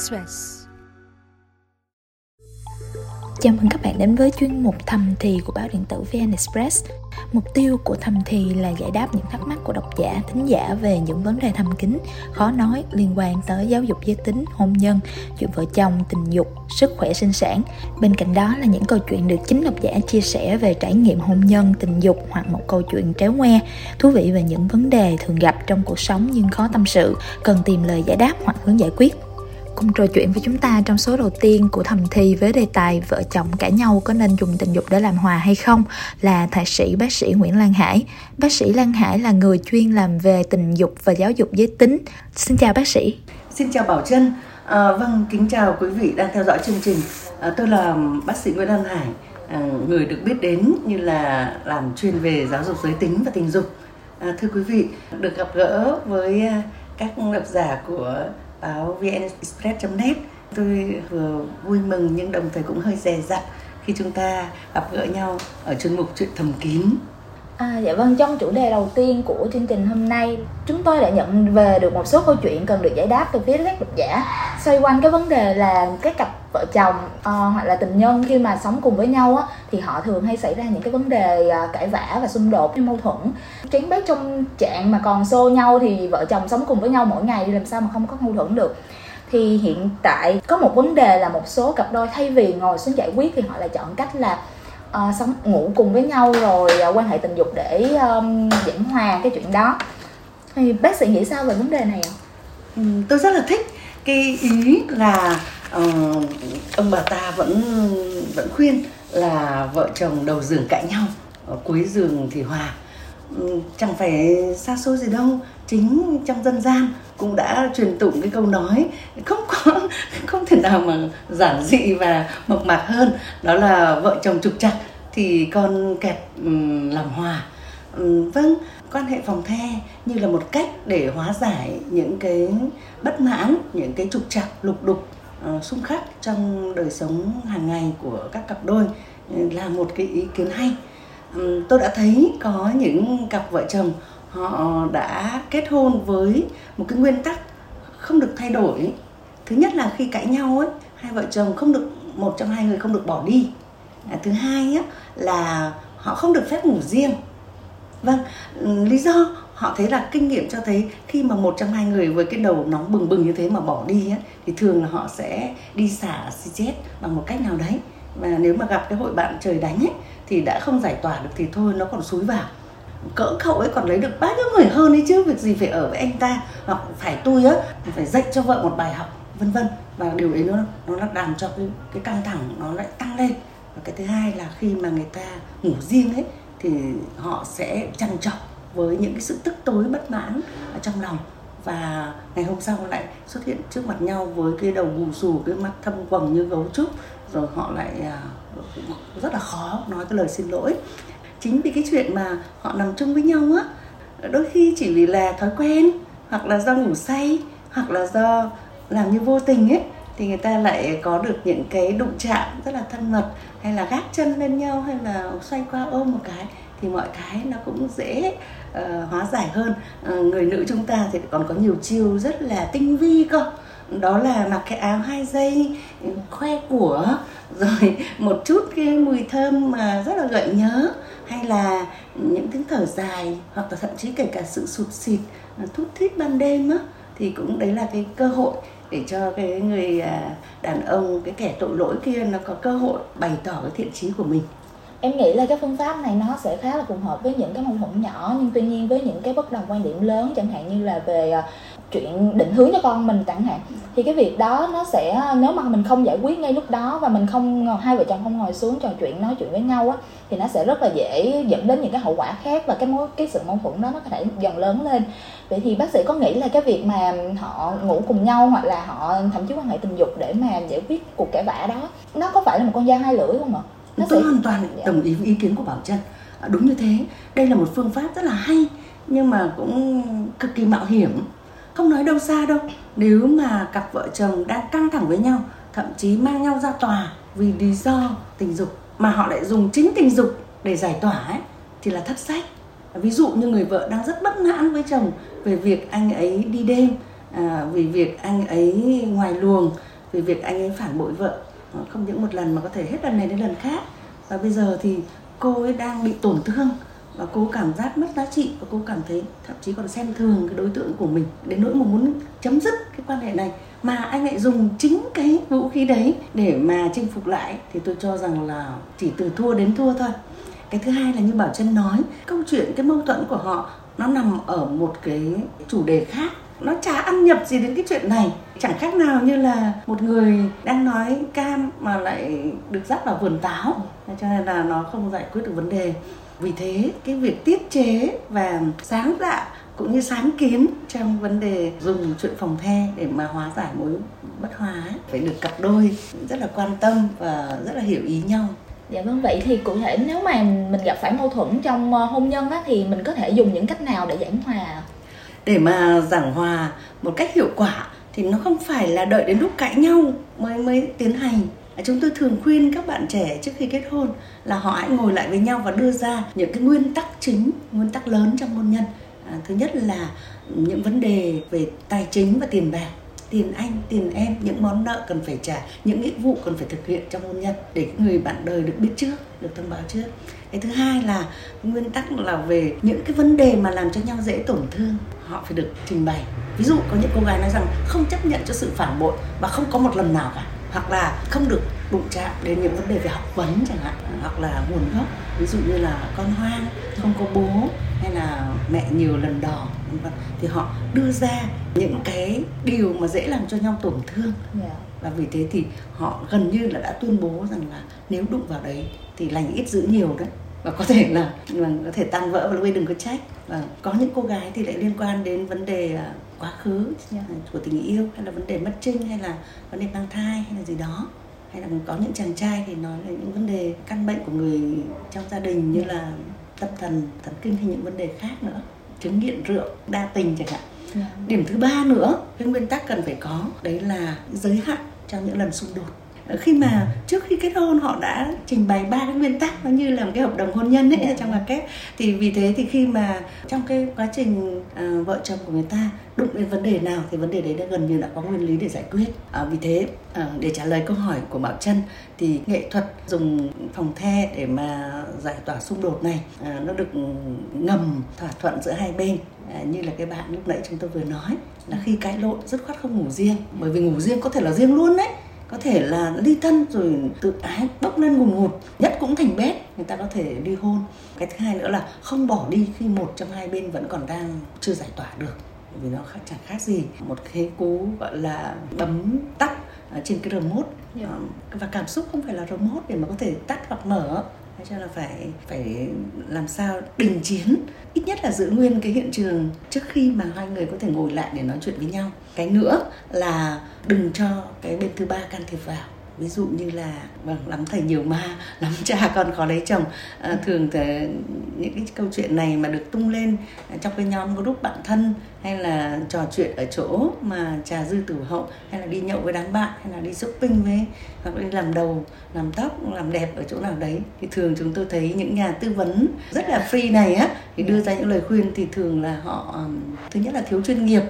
Express. Chào mừng các bạn đến với chuyên mục thầm thì của báo điện tử VN Express. Mục tiêu của thầm thì là giải đáp những thắc mắc của độc giả, thính giả về những vấn đề thầm kín, khó nói liên quan tới giáo dục giới tính, hôn nhân, chuyện vợ chồng, tình dục, sức khỏe sinh sản. Bên cạnh đó là những câu chuyện được chính độc giả chia sẻ về trải nghiệm hôn nhân, tình dục hoặc một câu chuyện tréo ngoe, thú vị về những vấn đề thường gặp trong cuộc sống nhưng khó tâm sự, cần tìm lời giải đáp hoặc hướng giải quyết cùng trò chuyện với chúng ta trong số đầu tiên của thầm thi với đề tài vợ chồng cãi nhau có nên dùng tình dục để làm hòa hay không là thạc sĩ bác sĩ Nguyễn Lan Hải. Bác sĩ Lan Hải là người chuyên làm về tình dục và giáo dục giới tính. Xin chào bác sĩ. Xin chào Bảo Trân. À, vâng, kính chào quý vị đang theo dõi chương trình. À, tôi là bác sĩ Nguyễn Lan Hải, à, người được biết đến như là làm chuyên về giáo dục giới tính và tình dục. À, thưa quý vị, được gặp gỡ với à, các độc giả của báo vnexpress.net tôi vừa vui mừng nhưng đồng thời cũng hơi dè dặt khi chúng ta gặp gỡ nhau ở chuyên mục chuyện thầm kín. À, dạ vâng, trong chủ đề đầu tiên của chương trình hôm nay Chúng tôi đã nhận về được một số câu chuyện cần được giải đáp từ phía các độc giả. Xoay quanh cái vấn đề là các cặp vợ chồng uh, hoặc là tình nhân khi mà sống cùng với nhau á Thì họ thường hay xảy ra những cái vấn đề uh, cãi vã và xung đột, mâu thuẫn. Tránh bếp trong trạng mà còn xô nhau thì vợ chồng sống cùng với nhau mỗi ngày làm sao mà không có mâu thuẫn được? Thì hiện tại có một vấn đề là một số cặp đôi thay vì ngồi xuống giải quyết thì họ lại chọn cách là uh, sống ngủ cùng với nhau rồi uh, quan hệ tình dục để um, giảng hòa cái chuyện đó. Thì bác sĩ nghĩ sao về vấn đề này ạ? Ừ, tôi rất là thích cái ý là uh, ông bà ta vẫn vẫn khuyên là vợ chồng đầu giường cãi nhau ở cuối giường thì hòa. Ừ, chẳng phải xa xôi gì đâu chính trong dân gian cũng đã truyền tụng cái câu nói không có không thể nào mà giản dị và mộc mạc hơn đó là vợ chồng trục trặc thì con kẹt ừ, làm hòa. Ừ, vâng quan hệ phòng the như là một cách để hóa giải những cái bất mãn những cái trục trặc lục đục uh, xung khắc trong đời sống hàng ngày của các cặp đôi ừ, là một cái ý kiến hay. Um, tôi đã thấy có những cặp vợ chồng họ đã kết hôn với một cái nguyên tắc không được thay đổi. Thứ nhất là khi cãi nhau ấy hai vợ chồng không được một trong hai người không được bỏ đi. À, thứ hai á, là họ không được phép ngủ riêng. Vâng ừ, lý do họ thấy là kinh nghiệm cho thấy khi mà một trong hai người với cái đầu nóng bừng bừng như thế mà bỏ đi ấy, thì thường là họ sẽ đi xả xì chết bằng một cách nào đấy. Và nếu mà gặp cái hội bạn trời đánh ấy thì đã không giải tỏa được thì thôi nó còn xúi vào. Cỡ cậu ấy còn lấy được bao nhiêu người hơn ấy chứ việc gì phải ở với anh ta hoặc phải tôi á phải dạy cho vợ một bài học vân vân. Và điều ấy nó nó làm cho cái cái căng thẳng nó lại tăng lên. Và cái thứ hai là khi mà người ta ngủ riêng ấy thì họ sẽ trằn trọc với những cái sự tức tối bất mãn ở trong lòng. Và ngày hôm sau lại xuất hiện trước mặt nhau với cái đầu bù xù, cái mắt thâm quầng như gấu trúc. Rồi họ lại à, rất là khó nói cái lời xin lỗi. Chính vì cái chuyện mà họ nằm chung với nhau á, đôi khi chỉ vì là thói quen, hoặc là do ngủ say, hoặc là do làm như vô tình ấy, thì người ta lại có được những cái đụng chạm rất là thân mật, hay là gác chân lên nhau, hay là xoay qua ôm một cái thì mọi cái nó cũng dễ uh, hóa giải hơn. Uh, người nữ chúng ta thì còn có nhiều chiêu rất là tinh vi cơ. Đó là mặc cái áo hai dây khoe của rồi một chút cái mùi thơm mà rất là gợi nhớ. Hay là những tiếng thở dài hoặc là thậm chí kể cả sự sụt xịt ờ, thút thít ban đêm á thì cũng đấy là cái cơ hội để cho cái người à, đàn ông cái kẻ tội lỗi kia nó có cơ hội bày tỏ cái thiện chí của mình em nghĩ là cái phương pháp này nó sẽ khá là phù hợp với những cái mâu thuẫn nhỏ, nhưng tuy nhiên với những cái bất đồng quan điểm lớn, chẳng hạn như là về ờ, chuyện định hướng cho con mình chẳng hạn, thì cái việc đó nó sẽ ờ, nếu mà mình không giải quyết ngay lúc đó và mình không hai vợ chồng không ngồi xuống trò chuyện, nói chuyện với nhau á, thì nó sẽ rất là dễ dẫn đến những cái hậu quả khác và cái mối, cái sự mâu thuẫn đó nó có thể dần lớn lên. Vậy thì bác sĩ có nghĩ là cái việc mà họ ngủ cùng nhau hoặc là họ thậm chí quan hệ tình dục để mà giải quyết cuộc cãi vã đó, nó có phải là một con dao hai lưỡi không ạ? Nó tôi sẽ... hoàn toàn dạ. đồng ý với ý kiến của bảo trân à, đúng như thế. Đây là một phương pháp rất là hay nhưng mà cũng cực kỳ mạo hiểm. Không nói đâu xa đâu. Nếu mà cặp vợ chồng đang căng thẳng với nhau thậm chí mang nhau ra tòa vì lý do tình dục mà họ lại dùng chính tình dục để giải tỏa ấy, thì là thất sách. Ví dụ như người vợ đang rất bất mãn với chồng về việc anh ấy đi đêm à, vì việc anh ấy ngoài luồng vì việc anh ấy phản bội vợ không những một lần mà có thể hết lần này đến lần khác. Và bây giờ thì cô ấy đang bị tổn thương và cô cảm giác mất giá trị và cô cảm thấy thậm chí còn xem thường cái đối tượng của mình. Đến nỗi mà muốn chấm dứt cái quan hệ này. Mà anh lại dùng chính cái vũ khí đấy để mà chinh phục lại. Thì tôi cho rằng là chỉ từ thua đến thua thôi. Cái thứ hai là như bảo chân nói, câu chuyện, cái mâu thuẫn của họ nó nằm ở một cái chủ đề khác nó chả ăn nhập gì đến cái chuyện này. Chẳng khác nào như là một người đang nói cam mà lại được dắt vào vườn táo. Cho nên là nó không giải quyết được vấn đề. Vì thế cái việc tiết chế và sáng tạo cũng như sáng kiến trong vấn đề dùng chuyện phòng the để mà hóa giải mối bất hòa ấy, phải được cặp đôi rất là quan tâm và rất là hiểu ý nhau. Dạ vâng vậy thì cụ thể nếu mà mình gặp phải mâu thuẫn trong ờ, hôn nhân á, thì mình có thể dùng những cách nào để giảng hòa? Để mà giảng hòa một cách hiệu quả thì nó không phải là đợi đến lúc cãi nhau mới mới tiến hành. À, chúng tôi thường khuyên các bạn trẻ trước khi kết hôn là họ hãy ngồi lại với nhau và đưa ra những cái nguyên tắc chính nguyên tắc lớn trong hôn nhân. À, thứ nhất là những vấn đề về tài chính và tiền bạc tiền anh, tiền em, những món nợ cần phải trả, những nghĩa vụ cần phải thực hiện trong hôn nhân để người bạn đời được biết trước, được thông báo trước. Cái thứ hai là nguyên tắc là về những cái vấn đề mà làm cho nhau dễ tổn thương, họ phải được trình bày. Ví dụ có những cô gái nói rằng không chấp nhận cho sự phản bội và không có một lần nào cả, hoặc là không được đụng chạm đến những vấn đề về học vấn chẳng hạn, hoặc là nguồn gốc. Ví dụ như là con hoang không có bố hay là mẹ nhiều lần đỏ thì họ đưa ra những cái điều mà dễ làm cho nhau tổn thương yeah. Dạ. và vì thế thì họ gần như là đã tuyên bố rằng là nếu đụng vào đấy thì lành ít giữ nhiều đấy và có thể là, là có thể tan vỡ và lúc ấy đừng có trách và có những cô gái thì lại liên quan đến vấn đề à, quá khứ yeah. của tình yêu hay là vấn đề mất trinh hay là vấn đề mang thai hay là gì đó hay là có những chàng trai thì nói là những vấn đề căn bệnh của người trong gia đình như là tâm thần thần kinh hay những vấn đề khác nữa chứng nghiện rượu đa tình chẳng hạn yeah. điểm thứ ba nữa cái nguyên tắc cần phải có đấy là giới hạn trong những lần xung đột khi mà trước khi kết hôn họ đã trình bày ba cái nguyên tắc nó như là một cái hợp đồng hôn nhân ấy yeah. trong là kép thì vì thế thì khi mà trong cái quá trình uh, vợ chồng của người ta đụng đến vấn đề nào thì vấn đề đấy đã gần như đã có nguyên lý để giải quyết. À, vì thế à, để trả lời câu hỏi của bảo trân thì nghệ thuật dùng phòng the để mà giải tỏa xung đột này à, nó được ngầm thỏa thuận giữa hai bên. À, như là cái bạn lúc nãy chúng tôi vừa nói là khi cãi lộn rất khoát không ngủ riêng. Bởi vì ngủ riêng có thể là riêng luôn đấy. Có thể là ly thân rồi tự ái bốc lên ngùn ngụt nhất cũng thành bét người ta có thể ly hôn. Cái thứ hai nữa là không bỏ đi khi một trong hai bên vẫn còn đang chưa giải tỏa được vì nó khác chẳng khác gì một cái cú gọi là bấm tắt trên cái remote yeah. Dạ. và cảm xúc không phải là remote để mà có thể tắt hoặc mở cho là phải phải làm sao đình chiến ít nhất là giữ nguyên cái hiện trường trước khi mà hai người có thể ngồi lại để nói chuyện với nhau cái nữa là đừng cho cái bên thứ ba can thiệp vào ví dụ như là vâng lắm thầy nhiều ma lắm cha con khó lấy chồng. À, thường thì những cái câu chuyện này mà được tung lên à, trong cái nhóm group bạn thân hay là trò chuyện ở chỗ mà trà dư tử hậu hay là đi nhậu với đám bạn hay là đi shopping với hoặc đi làm đầu làm tóc làm đẹp ở chỗ nào đấy thì thường chúng tôi thấy những nhà tư vấn rất là free này á thì đưa ra những lời khuyên thì thường là họ thứ nhất là thiếu chuyên nghiệp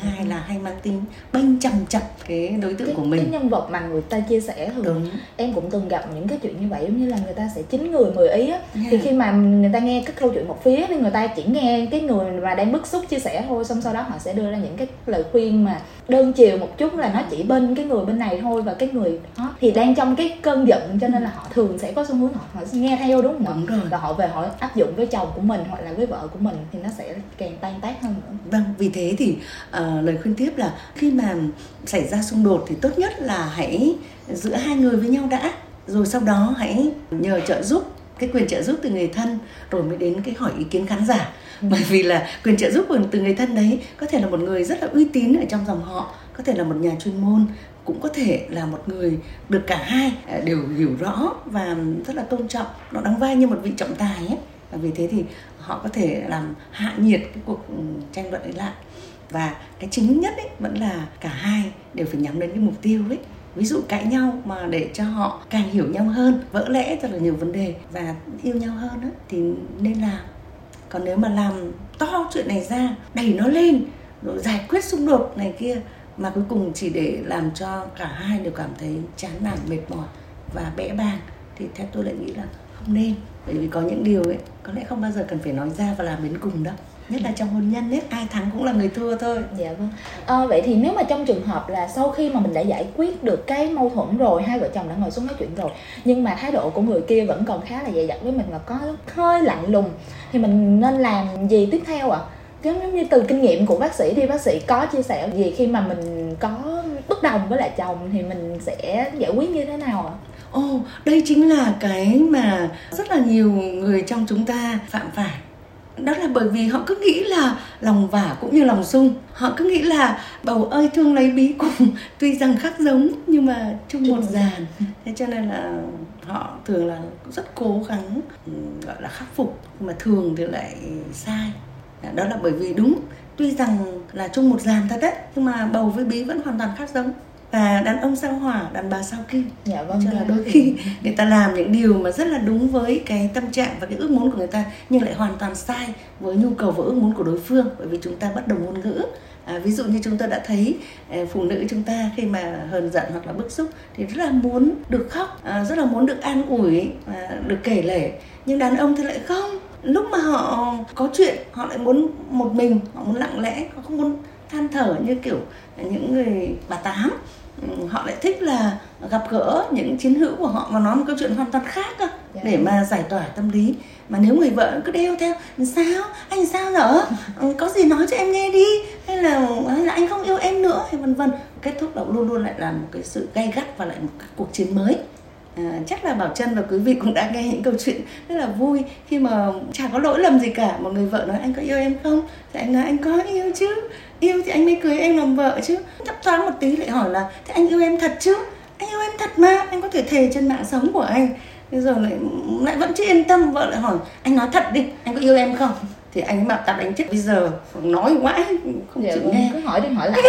thứ hai là hay mang tính bênh chằm chặt cái đối tượng cái, của mình cái nhân vật mà người ta chia sẻ thường Đúng. em cũng từng gặp những cái chuyện như vậy giống như là người ta sẽ chín người mười ý á yeah. thì khi mà người ta nghe cái câu chuyện một phía thì người ta chỉ nghe cái người mà đang bức xúc chia sẻ thôi xong sau đó họ sẽ đưa ra những cái lời khuyên mà đơn chiều một chút là nó chỉ bên cái người bên này thôi và cái người đó thì đang trong cái cơn giận cho nên là họ thường sẽ có xu hướng họ, họ nghe theo đúng không đúng rồi. và họ về họ áp dụng với chồng của mình hoặc là với vợ của mình thì nó sẽ càng tan tác hơn nữa vâng vì thế thì uh, lời khuyên tiếp là khi mà xảy ra xung đột thì tốt nhất là hãy giữa hai người với nhau đã. Rồi sau đó hãy nhờ trợ giúp cái quyền trợ giúp từ người thân rồi mới đến cái hỏi ý kiến khán giả. Ừ. bởi vì là quyền trợ giúp từ người thân đấy có thể là một người rất là uy tín ở trong dòng họ có thể là một nhà chuyên môn cũng có thể là một người được cả hai à, đều hiểu rõ và rất là tôn trọng. Nó đóng vai như một vị trọng tài ấy. Và vì thế thì họ có thể làm hạ nhiệt cái cuộc ừ, tranh luận ấy lại và cái chính nhất ấy vẫn là cả hai đều phải nhắm đến cái mục tiêu ấy. Ví dụ cãi nhau mà để cho họ càng hiểu nhau hơn vỡ lẽ rất là nhiều vấn đề. Và yêu nhau hơn ấy, thì nên làm. Còn nếu mà làm to chuyện này ra đẩy nó lên rồi giải quyết xung đột này kia mà cuối cùng chỉ để làm cho cả hai đều cảm thấy chán nản mệt mỏi và bẽ bàng thì theo tôi lại nghĩ là không nên. Bởi vì có những điều ấy có lẽ không bao giờ cần phải nói ra và làm đến cùng đâu nhất là trong hôn nhân ấy ai thắng cũng là người thua thôi dạ vâng à, vậy thì nếu mà trong trường hợp là sau khi mà mình đã giải quyết được cái mâu thuẫn rồi hai vợ chồng đã ngồi xuống nói chuyện rồi nhưng mà thái độ của người kia vẫn còn khá là dày dặt với mình và có hơi lạnh lùng thì mình nên làm gì tiếp theo ạ à? giống như từ kinh nghiệm của bác sĩ thì bác sĩ có chia sẻ gì khi mà mình có bất đồng với lại chồng thì mình sẽ giải quyết như thế nào ạ? Ồ, oh, đây chính là cái mà rất là nhiều người trong chúng ta phạm phải đó là bởi vì họ cứ nghĩ là lòng vả cũng như lòng sung họ cứ nghĩ là bầu ơi thương lấy bí cùng tuy rằng khác giống nhưng mà chung một dàn. thế cho nên là họ thường là rất cố gắng gọi là khắc phục mà thường thì lại sai. Đó là bởi vì đúng tuy rằng là chung một dàn thật đấy nhưng mà bầu với bí vẫn hoàn toàn khác giống và đàn ông sao hỏa đàn bà sao kim. Dạ vâng cho là đôi khi người ta làm những điều mà rất là đúng với cái tâm trạng và cái ước muốn của người ta nhưng lại hoàn toàn sai với nhu cầu và ước muốn của đối phương. Bởi vì chúng ta bất đồng ngôn ngữ. À, ví dụ như chúng ta đã thấy à, phụ nữ chúng ta khi mà hờn giận hoặc là bức xúc thì rất là muốn được khóc à, rất là muốn được an ủi à, được kể lể. Nhưng đàn ông thì lại không. Lúc mà họ có chuyện họ lại muốn một mình họ muốn lặng lẽ họ không muốn than thở như kiểu những người bà tám họ lại thích là gặp gỡ những chiến hữu của họ và nói một câu chuyện hoàn toàn khác cơ yeah. Dạ. để mà giải tỏa tâm lý. Mà nếu người vợ cứ đeo theo sao? Anh sao dở? Ừ, có gì nói cho em nghe đi. Hay là hay là anh không yêu em nữa. Hay vân vân. Kết thúc là luôn luôn lại là một cái sự gay gắt và lại một cái cuộc chiến mới. À, chắc là Bảo Trân và quý vị cũng đã nghe những câu chuyện rất là vui. Khi mà chả có lỗi lầm gì cả một người vợ nói anh có yêu em không? Thì anh nói anh có yêu chứ yêu thì anh mới cưới em làm vợ chứ. Thấp thoáng một tí lại hỏi là thế anh yêu em thật chứ? Anh yêu em thật mà anh có thể thề trên mạng sống của anh. Bây giờ lại lại vẫn chưa yên tâm vợ lại hỏi anh nói thật đi anh có yêu em không? Thì anh bảo tao đánh chết bây giờ nói mãi không dạ, chịu vâng, nghe. cứ hỏi đi hỏi lại.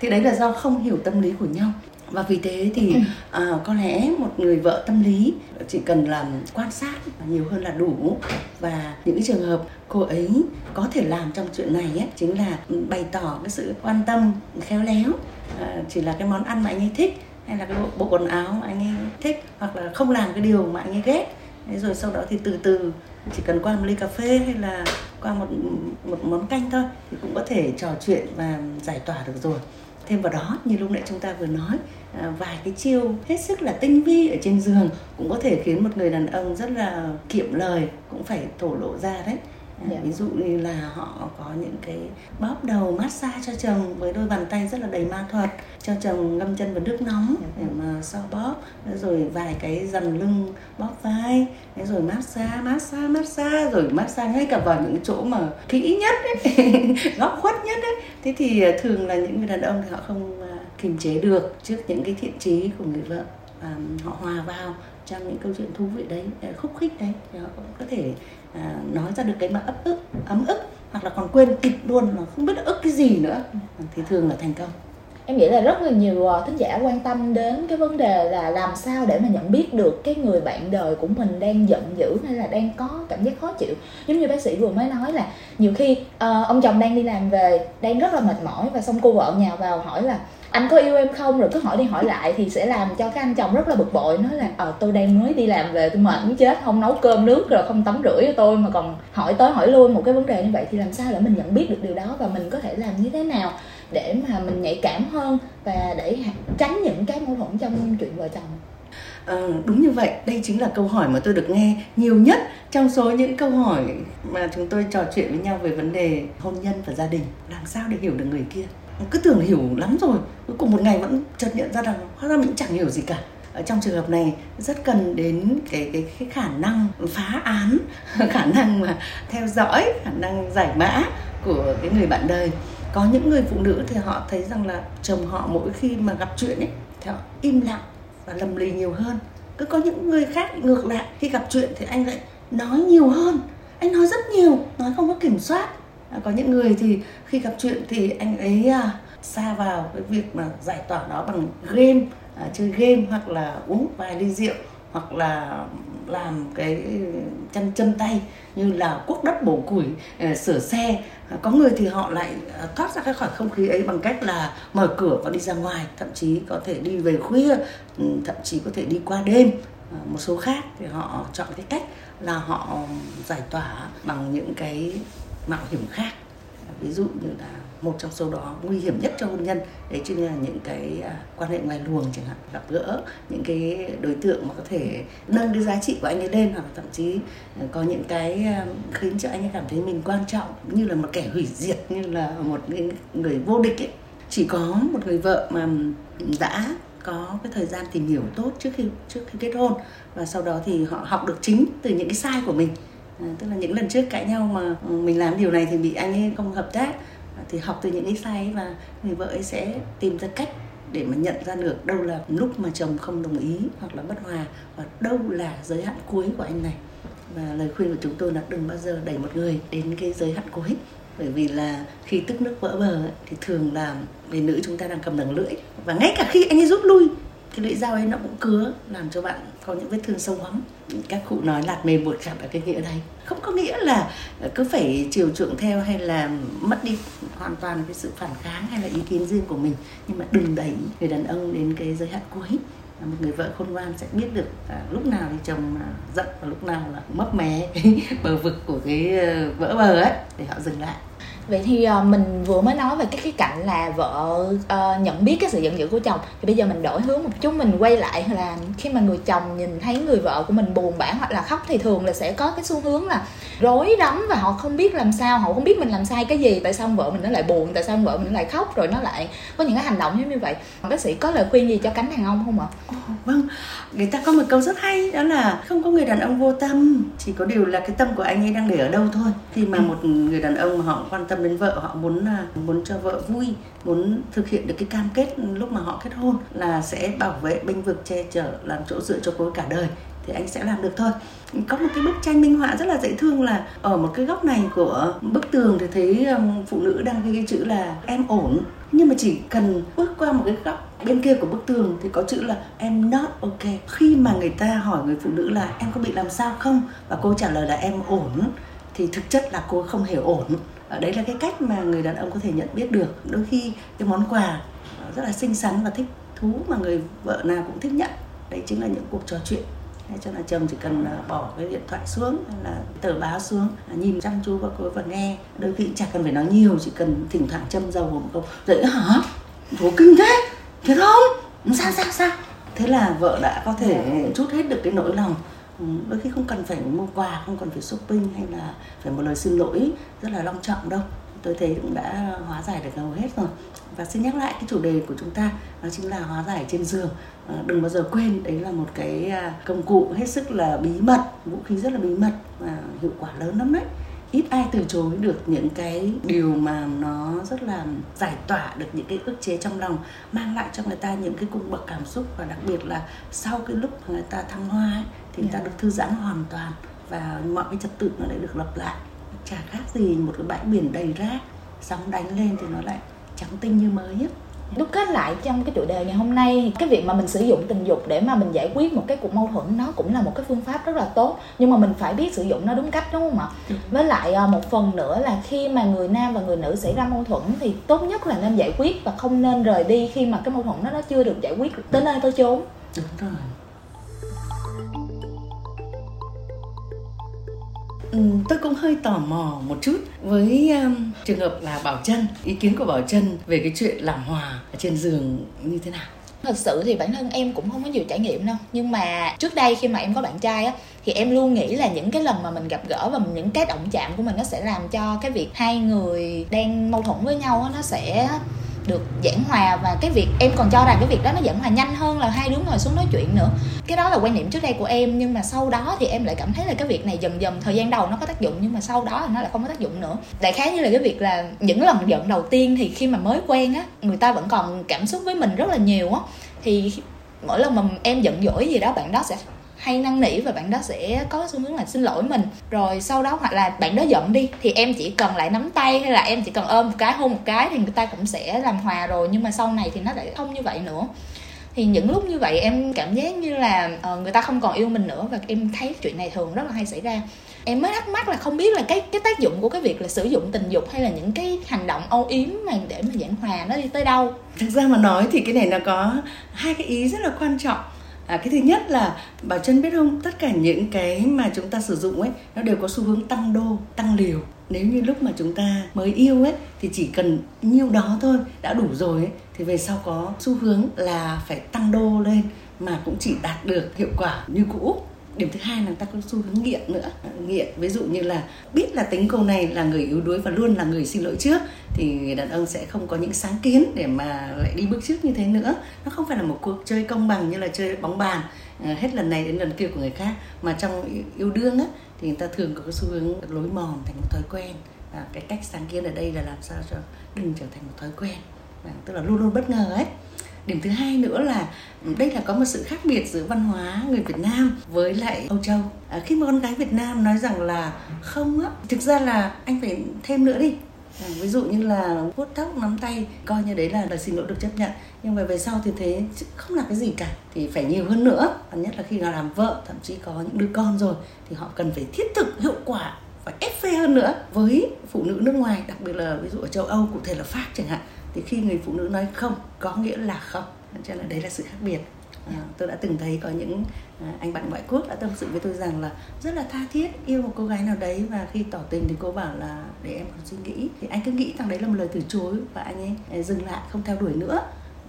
Thì đấy là do không hiểu tâm lý của nhau và vì thế thì ừ. à, có lẽ một người vợ tâm lý chỉ cần làm quan sát nhiều hơn là đủ. Và những cái trường hợp cô ấy có thể làm trong chuyện này ấy, chính là bày tỏ cái sự quan tâm khéo léo à, chỉ là cái món ăn mà anh ấy thích hay là cái bộ, bộ quần áo mà anh ấy thích hoặc là không làm cái điều mà anh ấy ghét. Thế rồi sau đó thì từ từ chỉ cần qua một ly cà phê hay là qua một một món canh thôi thì cũng có thể trò chuyện và giải tỏa được rồi thêm vào đó, như lúc nãy chúng ta vừa nói à, vài cái chiêu hết sức là tinh vi ở trên giường cũng có thể khiến một người đàn ông rất là kiệm lời, cũng phải thổ lộ ra đấy yeah. Dạ. ví dụ như là họ có những cái bóp đầu massage cho chồng với đôi bàn tay rất là đầy ma thuật cho chồng ngâm chân vào nước nóng yeah. Dạ. để mà so bóp rồi vài cái dần lưng bóp vai rồi massage massage massage rồi massage ngay cả vào những chỗ mà kỹ nhất ấy, góc khuất nhất ấy thế thì à, thường là những người đàn ông thì họ không à, kiềm chế được trước những cái thiện trí của người vợ và họ hòa vào trong những câu chuyện thú vị đấy khúc khích đấy thì họ cũng có thể à, nói ra được cái mà ấp ức ấm ức hoặc là còn quên kịp luôn mà không biết ức cái gì nữa. Thì thường là thành công. Em nghĩ là rất là nhiều ờ, thính giả quan tâm đến cái vấn đề là làm sao để mà nhận biết được cái người bạn đời của mình đang giận dữ hay là đang có cảm giác khó chịu. Giống như bác sĩ vừa mới nói là nhiều khi uh, ông chồng đang đi làm về đang rất là mệt mỏi và xong cô vợ nhào vào hỏi là anh có yêu em không rồi cứ hỏi đi hỏi lại thì sẽ làm cho cái anh chồng rất là bực bội nói là ờ tôi đang mới đi làm về tôi mệt muốn chết không nấu cơm nước rồi không tắm rửa cho tôi mà còn hỏi tới hỏi lui một cái vấn đề như vậy thì làm sao để mình nhận biết được điều đó và mình có thể làm như thế nào để mà mình nhạy cảm hơn và để tránh những cái mâu thuẫn trong chuyện vợ chồng À, đúng như vậy, đây chính là câu hỏi mà tôi được nghe nhiều nhất trong số những câu hỏi mà chúng tôi trò chuyện với nhau về vấn đề hôn nhân và gia đình. Làm sao để hiểu được người kia? Cứ tưởng hiểu lắm rồi cuối cùng một ngày vẫn chợt nhận ra rằng hóa ra mình chẳng hiểu gì cả. Ở trong trường hợp này rất cần đến cái cái, cái khả năng phá án khả năng mà theo dõi khả năng giải mã của cái người bạn đời. Có những người phụ nữ thì họ thấy rằng là chồng họ mỗi khi mà gặp chuyện ấy thì họ im lặng và lầm lì nhiều hơn. Cứ có những người khác ngược lại khi gặp chuyện thì anh lại nói nhiều hơn. Anh nói rất nhiều nói không có kiểm soát. À, có những người thì khi gặp chuyện thì anh ấy à, xa vào cái việc mà giải tỏa nó bằng game à, chơi game hoặc là uống vài ly rượu hoặc là làm cái chân chân tay như là cuốc đất bổ củi uh, sửa xe. À, có người thì họ lại thoát ra khỏi không khí ấy bằng cách là mở cửa và đi ra ngoài thậm chí có thể đi về khuya ừ, thậm chí có thể đi qua đêm. Một số khác thì họ chọn cái cách là họ ừ, giải tỏa bằng những cái mạo hiểm khác. Ví dụ như là một trong số đó nguy hiểm nhất cho hôn nhân, đấy chính là những cái à, quan hệ ngoài luồng chẳng hạn, gặp gỡ những cái đối tượng mà có thể nâng cái giá trị của anh ấy lên hoặc thậm chí à, có những cái à, khiến cho anh ấy cảm thấy mình quan trọng như là một kẻ hủy diệt, như là một người vô địch ấy. Chỉ có một người vợ mà đã có cái thời gian tìm hiểu tốt trước khi trước khi kết hôn và sau đó thì họ học được chính từ những cái sai của mình à, tức là những lần trước cãi nhau mà ừ, mình làm điều này thì bị anh ấy không hợp tác à, thì học từ những cái sai ấy và người vợ ấy sẽ tìm ra cách để mà nhận ra được đâu là lúc mà chồng không đồng ý hoặc là bất hòa và đâu là giới hạn cuối của anh này. Và lời khuyên của chúng tôi là đừng bao giờ đẩy một người đến cái giới hạn cuối bởi vì là khi tức nước vỡ bờ ấy, thì thường là người nữ chúng ta đang cầm đằng lưỡi. Và ngay cả khi anh ấy rút lui cái lưỡi dao ấy nó cũng cứa làm cho bạn có những vết thương sâu hắm các cụ nói lạt mềm buộc chặt ở cái nghĩa này không có nghĩa là cứ phải chiều chuộng theo hay là mất đi hoàn toàn cái sự phản kháng hay là ý kiến riêng của mình. Nhưng mà đừng đẩy người đàn ông đến cái giới hạn cuối. Một người vợ khôn ngoan sẽ biết được à, lúc nào thì chồng giận và lúc nào là mấp mé bờ vực của cái ờ, vỡ bờ ấy để họ dừng lại vậy thì uh, mình vừa mới nói về cái khía cạnh là vợ uh, nhận biết cái sự giận dữ của chồng. Thì bây giờ mình đổi hướng một chút mình quay lại là khi mà người chồng nhìn thấy người vợ của mình buồn bã hoặc là khóc thì thường là sẽ có cái xu hướng là rối rắm và họ không biết làm sao họ không biết mình làm sai cái gì tại sao vợ mình nó lại buồn tại sao vợ mình nó lại khóc rồi nó lại có những cái hành động giống như vậy. Bác sĩ có lời khuyên gì cho cánh đàn ông không ạ? Vâng người ta có một câu rất hay đó là không có người đàn ông vô tâm chỉ có điều là cái tâm của anh ấy đang để ở đâu thôi. Khi mà một người đàn ông mà họ quan tâm tâm đến vợ họ muốn là muốn cho vợ vui, muốn thực hiện được cái cam kết lúc mà họ kết hôn là sẽ bảo vệ bênh vực, che chở, làm chỗ dựa cho cô cả đời, thì anh sẽ làm được thôi. Có một cái bức tranh minh họa rất là dễ thương là ở một cái góc này của bức tường thì thấy phụ nữ đang ghi cái chữ là em ổn nhưng mà chỉ cần bước qua một cái góc bên kia của bức tường thì có chữ là em not ok khi mà người ta hỏi người phụ nữ là em có bị làm sao không? và cô trả lời là em ổn thì thực chất là cô không hề ổn đấy là cái cách mà người đàn ông có thể nhận biết được. Đôi khi cái món quà rất là xinh xắn và thích thú mà người vợ nào cũng thích nhận đấy chính là những cuộc trò chuyện. Cho là chồng chỉ cần à, bỏ cái điện thoại xuống là tờ báo xuống nhìn chăm chú vào cô và nghe. Đôi khi chẳng cần phải nói nhiều chỉ cần thỉnh thoảng châm dầu một câu dậy hả? Bố kinh thế? Thế không? Sao sao sao? Thế là vợ đã có thể chút hết được cái nỗi lòng Ừ, đôi khi không cần phải mua quà, không cần phải shopping hay là phải một lời xin lỗi rất là long trọng đâu. Tôi thấy cũng đã hóa giải được hầu hết rồi. Và xin nhắc lại cái chủ đề của chúng ta, đó chính là hóa giải trên giường. Ờ, đừng bao giờ quên, đấy là một cái à, công cụ hết sức là bí mật, vũ khí rất là bí mật và hiệu quả lớn lắm đấy ít ai từ chối được những cái điều mà nó rất là giải tỏa được những cái ức chế trong lòng mang lại cho người ta những cái cung bậc cảm xúc và đặc biệt là sau cái lúc mà người ta thăng hoa ấy, thì người ta dạ. được thư giãn hoàn toàn và mọi cái trật tự nó lại được lập lại chả khác gì một cái bãi biển đầy rác sóng đánh lên thì nó lại trắng tinh như mới nhất đúc kết lại trong cái chủ đề ngày hôm nay cái việc mà mình sử dụng tình dục để mà mình giải quyết một cái cuộc mâu thuẫn nó cũng là một cái phương pháp rất là tốt. Nhưng mà mình phải biết sử dụng nó đúng cách đúng không ạ? Ừ. với lại à, một phần nữa là khi mà người nam và người nữ xảy ra mâu thuẫn thì tốt nhất là nên giải quyết và không nên rời đi khi mà cái mâu thuẫn đó nó chưa được giải quyết tới nơi tới chốn. Đúng rồi Ừ, tôi cũng hơi tò mò một chút với um, trường hợp là Bảo Trân. Ý kiến của Bảo Trân về cái chuyện làm hòa ở trên giường như thế nào? Thật sự thì bản thân em cũng không có nhiều trải nghiệm đâu. Nhưng mà trước đây khi mà em có bạn trai á thì em luôn nghĩ là những cái lần mà mình gặp gỡ và những cái động chạm của mình nó sẽ làm cho cái việc hai người đang mâu thuẫn với nhau á nó sẽ được giảng hòa và cái việc em còn cho rằng cái việc đó nó giảng hòa nhanh hơn là hai đứa ngồi xuống nói chuyện nữa. Cái đó là quan niệm trước đây của em, nhưng mà sau đó thì em lại cảm thấy là cái việc này dần dần thời gian đầu nó có tác dụng, nhưng mà sau đó thì nó lại không có tác dụng nữa. Đại khái như là cái việc là những lần giận đầu tiên thì khi mà mới quen á, người ta vẫn còn cảm xúc với mình rất là nhiều á. Thì mỗi lần mà em giận dỗi gì đó, bạn đó sẽ hay năn nỉ và bạn đó sẽ có xu hướng là xin lỗi mình. Rồi sau đó hoặc là bạn đó giận đi thì em chỉ cần lại nắm tay hay là em chỉ cần ôm một cái hôn một cái thì người ta cũng sẽ làm hòa rồi. Nhưng mà sau này thì nó lại không như vậy nữa. Thì những lúc như vậy em cảm giác như là uh, người ta không còn yêu mình nữa và em thấy chuyện này thường rất là hay xảy ra. Em mới thắc mắc là không biết là cái cái tác dụng của cái việc là sử dụng tình dục hay là những cái hành động âu yếm mà để mà giảng hòa nó đi tới đâu. Thực ra mà nói thì cái này nó có hai cái ý rất là quan trọng. À, cái thứ nhất là bảo chân biết không tất cả những cái mà chúng ta sử dụng ấy nó đều có xu hướng tăng đô tăng liều. Nếu như lúc mà chúng ta mới yêu ấy thì chỉ cần nhiêu đó thôi đã đủ rồi ấy thì về sau có xu hướng là phải tăng đô lên mà cũng chỉ đạt được hiệu quả như cũ điểm thứ hai là người ta có xu hướng nghiện nữa. Nghiện, ví dụ như là biết là tính cô này là người yếu đuối và luôn là người xin lỗi trước, thì người đàn ông sẽ không có những sáng kiến để mà lại đi bước trước như thế nữa. Nó không phải là một cuộc chơi công bằng như là chơi bóng bàn ờ, hết lần này đến lần kia của người khác. Mà trong yêu đương á, thì người ta thường có cái xu hướng lối mòn thành một thói quen. Và cái cách sáng kiến ở đây là làm sao cho đừng trở thành một thói quen. Và tức là luôn luôn bất ngờ ấy điểm thứ hai nữa là ừ, đây là có một sự khác biệt giữa văn hóa người Việt Nam với lại Âu Châu. À, khi mà con gái Việt Nam nói rằng là không á thực ra là anh phải thêm nữa đi. À, ví dụ như là vuốt tóc nắm tay coi như đấy là lời xin lỗi được chấp nhận. Nhưng mà về sau thì thế không là cái gì cả thì phải nhiều hơn nữa. Và nhất là khi nào làm vợ thậm chí có những đứa con rồi thì họ cần phải thiết thực hiệu quả và ép phê hơn nữa. Với phụ nữ nước ngoài đặc biệt là ví dụ ở châu Âu cụ thể là Pháp chẳng hạn thì khi người phụ nữ nói không có nghĩa là không. Cho nên đấy là sự khác biệt. À, tôi đã từng thấy có những à, anh bạn ngoại quốc đã tâm sự với tôi rằng là rất là tha thiết yêu một cô gái nào đấy và khi tỏ tình thì cô bảo là để em còn suy nghĩ. Thì anh cứ nghĩ rằng đấy là một lời từ chối và anh ấy à, dừng lại không theo đuổi nữa.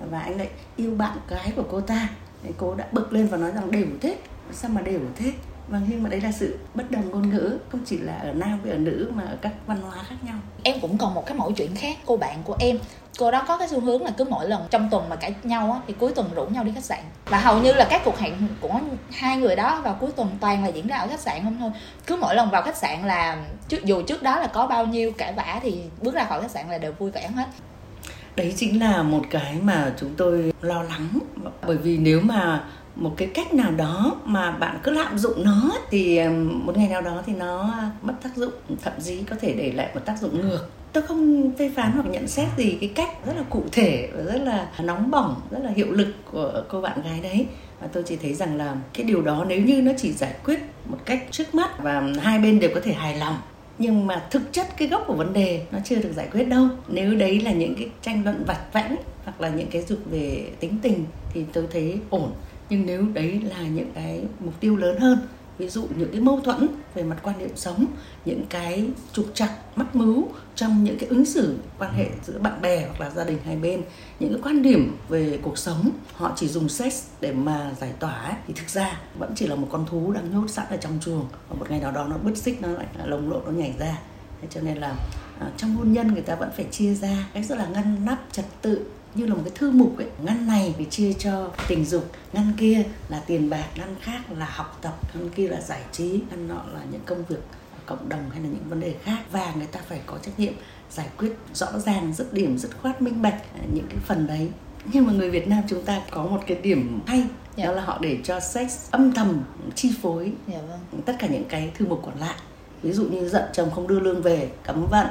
Và anh lại yêu bạn gái của cô ta. Thì cô đã bực lên và nói rằng đều thế sao mà đều thế? Vâng, nhưng mà đấy là sự bất đồng ngôn ngữ không chỉ là ở nam với ở nữ mà ở các văn hóa khác nhau. Em cũng còn một cái mẫu chuyện khác, cô bạn của em cô đó có cái xu hướng là cứ mỗi lần trong tuần mà cãi nhau á thì cuối tuần rủ nhau đi khách sạn. Và hầu như là các cuộc hẹn của hai người đó vào cuối tuần toàn là diễn ra ở khách sạn không thôi. Cứ mỗi lần vào khách sạn là trước dù trước đó là có bao nhiêu cãi vã thì bước ra khỏi khách sạn là đều vui vẻ hết. Đấy chính là một cái mà chúng tôi lo lắng. Bởi vì nếu mà một cái cách nào đó mà bạn cứ lạm dụng nó thì một ngày nào đó thì nó à, mất tác dụng, thậm chí có thể để lại một tác dụng ngược. Tôi không phê phán hoặc nhận xét gì cái cách rất là cụ thể và rất là nóng bỏng, rất là hiệu lực của cô bạn gái đấy. Và tôi chỉ thấy rằng là cái điều đó nếu như nó chỉ giải quyết một cách trước mắt và hai bên đều có thể hài lòng, nhưng mà thực chất cái gốc của vấn đề nó chưa được giải quyết đâu. Nếu đấy là những cái tranh luận vặt vãnh hoặc là những cái dục về tính tình thì tôi thấy ổn nhưng nếu đấy là những cái mục tiêu lớn hơn ví dụ những cái mâu thuẫn về mặt quan điểm sống những cái trục trặc mắc mứu trong những cái ứng xử quan hệ giữa bạn bè hoặc là gia đình hai bên những cái quan điểm về cuộc sống họ chỉ dùng sex để mà giải tỏa ấy, thì thực ra vẫn chỉ là một con thú đang nhốt sẵn ở trong chuồng và một ngày nào đó nó bứt xích nó lại lồng lộn nó nhảy ra. Thế cho nên là à, trong hôn nhân người ta vẫn phải chia ra cách rất là ngăn nắp trật tự như là một cái thư mục ấy ngăn này thì chia cho tình dục ngăn kia là tiền bạc ngăn khác là học tập ngăn kia là giải trí ngăn nọ là những công việc cộng đồng hay là những vấn đề khác và người ta phải có trách nhiệm giải quyết rõ ràng dứt điểm dứt khoát minh bạch những cái phần đấy nhưng mà người Việt Nam chúng ta có một cái điểm hay yeah. Dạ. đó là họ để cho sex âm thầm chi phối yeah, dạ vâng. tất cả những cái thư mục còn lại ví dụ như giận chồng không đưa lương về cấm vận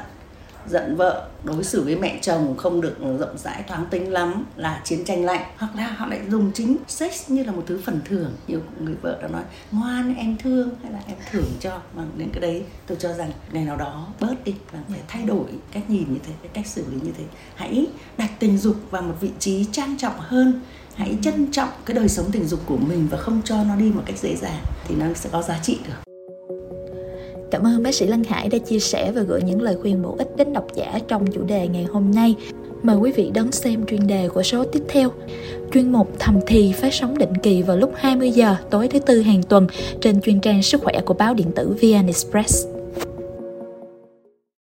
giận vợ đối xử với mẹ chồng không được rộng rãi thoáng tính lắm là chiến tranh lạnh. Hoặc là họ lại dùng chính sex như là một thứ phần thưởng. Nhiều người vợ đã nói ngoan em thương hay là em thưởng cho. Mà những cái đấy tôi cho rằng ngày nào đó bớt đi và phải thay đổi cách nhìn như thế cái cách xử lý như thế. Hãy đặt tình dục vào một vị trí trang trọng hơn. Hãy trân trọng cái đời sống tình dục của mình và không cho nó đi một cách dễ dàng thì nó sẽ có giá trị được Cảm ơn bác sĩ Lân Hải đã chia sẻ và gửi những lời khuyên bổ ích đến độc giả trong chủ đề ngày hôm nay. Mời quý vị đón xem chuyên đề của số tiếp theo. Chuyên mục Thầm Thì phát sóng định kỳ vào lúc 20 giờ tối thứ tư hàng tuần trên chuyên trang sức khỏe của báo điện tử VN Express.